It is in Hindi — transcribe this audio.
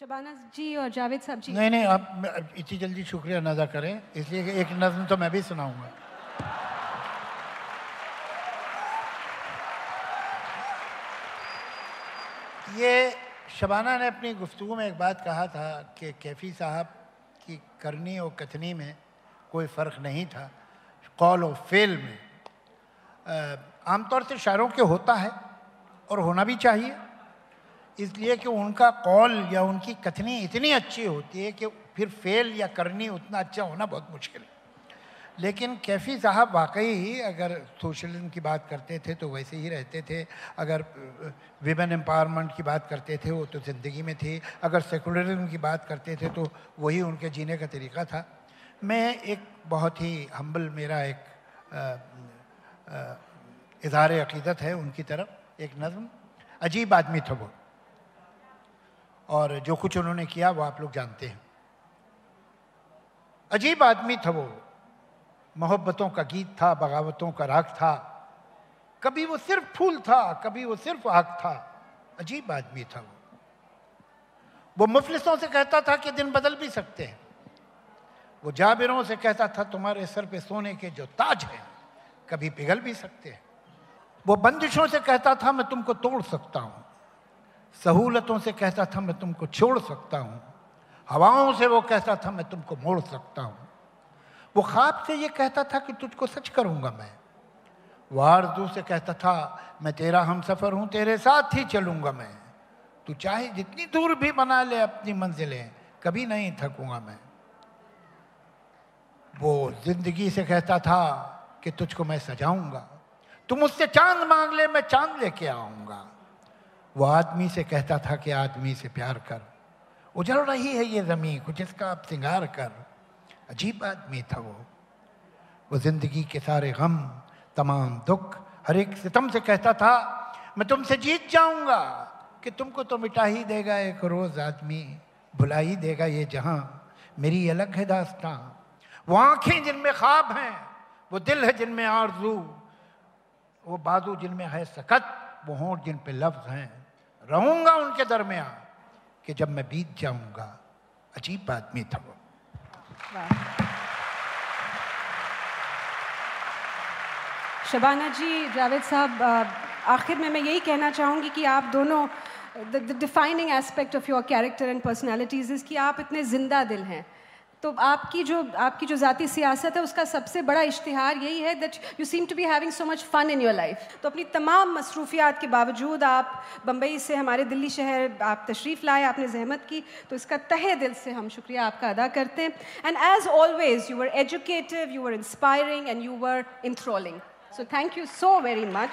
शबाना जी और जावेद साहब जी। नहीं नहीं, आप इतनी जल्दी शुक्रिया अदा करें, इसलिए एक नज्म तो मैं भी सुनाऊँगा। ये शबाना ने अपनी गुफ्तु में एक बात कहा था कि कैफ़ी साहब की करनी और कथनी में कोई फ़र्क नहीं था, कौल और फेल में। आमतौर से शायरों के होता है और होना भी चाहिए। इसलिए कि उनका कॉल या उनकी कथनी इतनी अच्छी होती है कि फिर फेल या करनी उतना अच्छा होना बहुत मुश्किल है। लेकिन कैफ़ी साहब वाकई अगर सोशलिज्म की बात करते थे तो वैसे ही रहते थे। अगर विमेन एम्पावरमेंट की बात करते थे वो तो ज़िंदगी में थी। अगर सेकुलरिज्म की बात करते थे तो वही उनके जीने का तरीका था। मैं एक बहुत ही हम्बल मेरा एक इजहार अकीदत है उनकी तरफ़, एक नज़म। अजीब आदमी था वो। और जो कुछ उन्होंने किया, वो आप लोग जानते हैं। अजीब आदमी था वो। मोहब्बतों का गीत था, बगावतों का राग था। कभी वो सिर्फ़ फूल था, कभी वो सिर्फ़ आग था। अजीब आदमी था वो। वो मुफलिसों से कहता था कि दिन बदल भी सकते हैं। वो जाबिरों से कहता था, तुम्हारे सर पे सोने के जो ताज हैं, कभी पिघल भी सकते हैं। वो बंदिशों से कहता था, मैं तुमको तोड़ सकता हूँ। सहूलतों से कहता था, मैं तुमको छोड़ सकता हूँ। हवाओं से वो कहता था, मैं तुमको मोड़ सकता हूँ। वो ख्वाब से ये कहता था कि तुझको सच करूँगा मैं। वो आरज़ू से कहता था, मैं तेरा हम सफ़र हूँ, तेरे साथ ही चलूँगा मैं। तू चाहे जितनी दूर भी बना ले अपनी मंजिलें, कभी नहीं थकूँगा मैं। वो ज़िंदगी से कहता था कि, तुझको मैं सजाऊँगा। तुम मुझसे चाँद मांग ले, मैं चाँद लेके आऊँगा। वो आदमी से कहता था कि आदमी से प्यार कर। उजल रही है ये जमी कुछ इसका आप सिंगार कर। अजीब आदमी था वो। वो ज़िंदगी के सारे गम, तमाम दुख हर एक सितम से कहता था, मैं तुमसे जीत जाऊँगा, कि तुमको तो मिटा ही देगा एक रोज आदमी, भुला ही देगा ये जहाँ, मेरी अलग है दास्तां। वो आँखें जिनमें ख्वाब हैं, वो दिल है जिनमें आरज़ू, वो बाजू जिनमें है सकत, वो होंठ जिन पे लफ्ज हैं रहूँगा उनके दरमियान कि जब मैं बीत जाऊँगा। अजीब आदमी था वो। शबाना जी, जावेद साहब आखिर में मैं यही कहना चाहूँगी कि आप दोनों the defining aspect of your character and personalities is कि आप इतने ज़िंदा दिल हैं। तो आपकी जो आपकी जो ज़ाती सियासत है, उसका सबसे बड़ा इश्तिहार यही है that you seem to be having so much fun in your life तो अपनी तमाम मसरूफियात के बावजूद आप बम्बई से हमारे दिल्ली शहर आप तशरीफ़ लाए, आपने जहमत की तो इसका तहे दिल से हम शुक्रिया आपका अदा करते हैं। And as always you were educative you were inspiring and you were enthralling so thank you so very much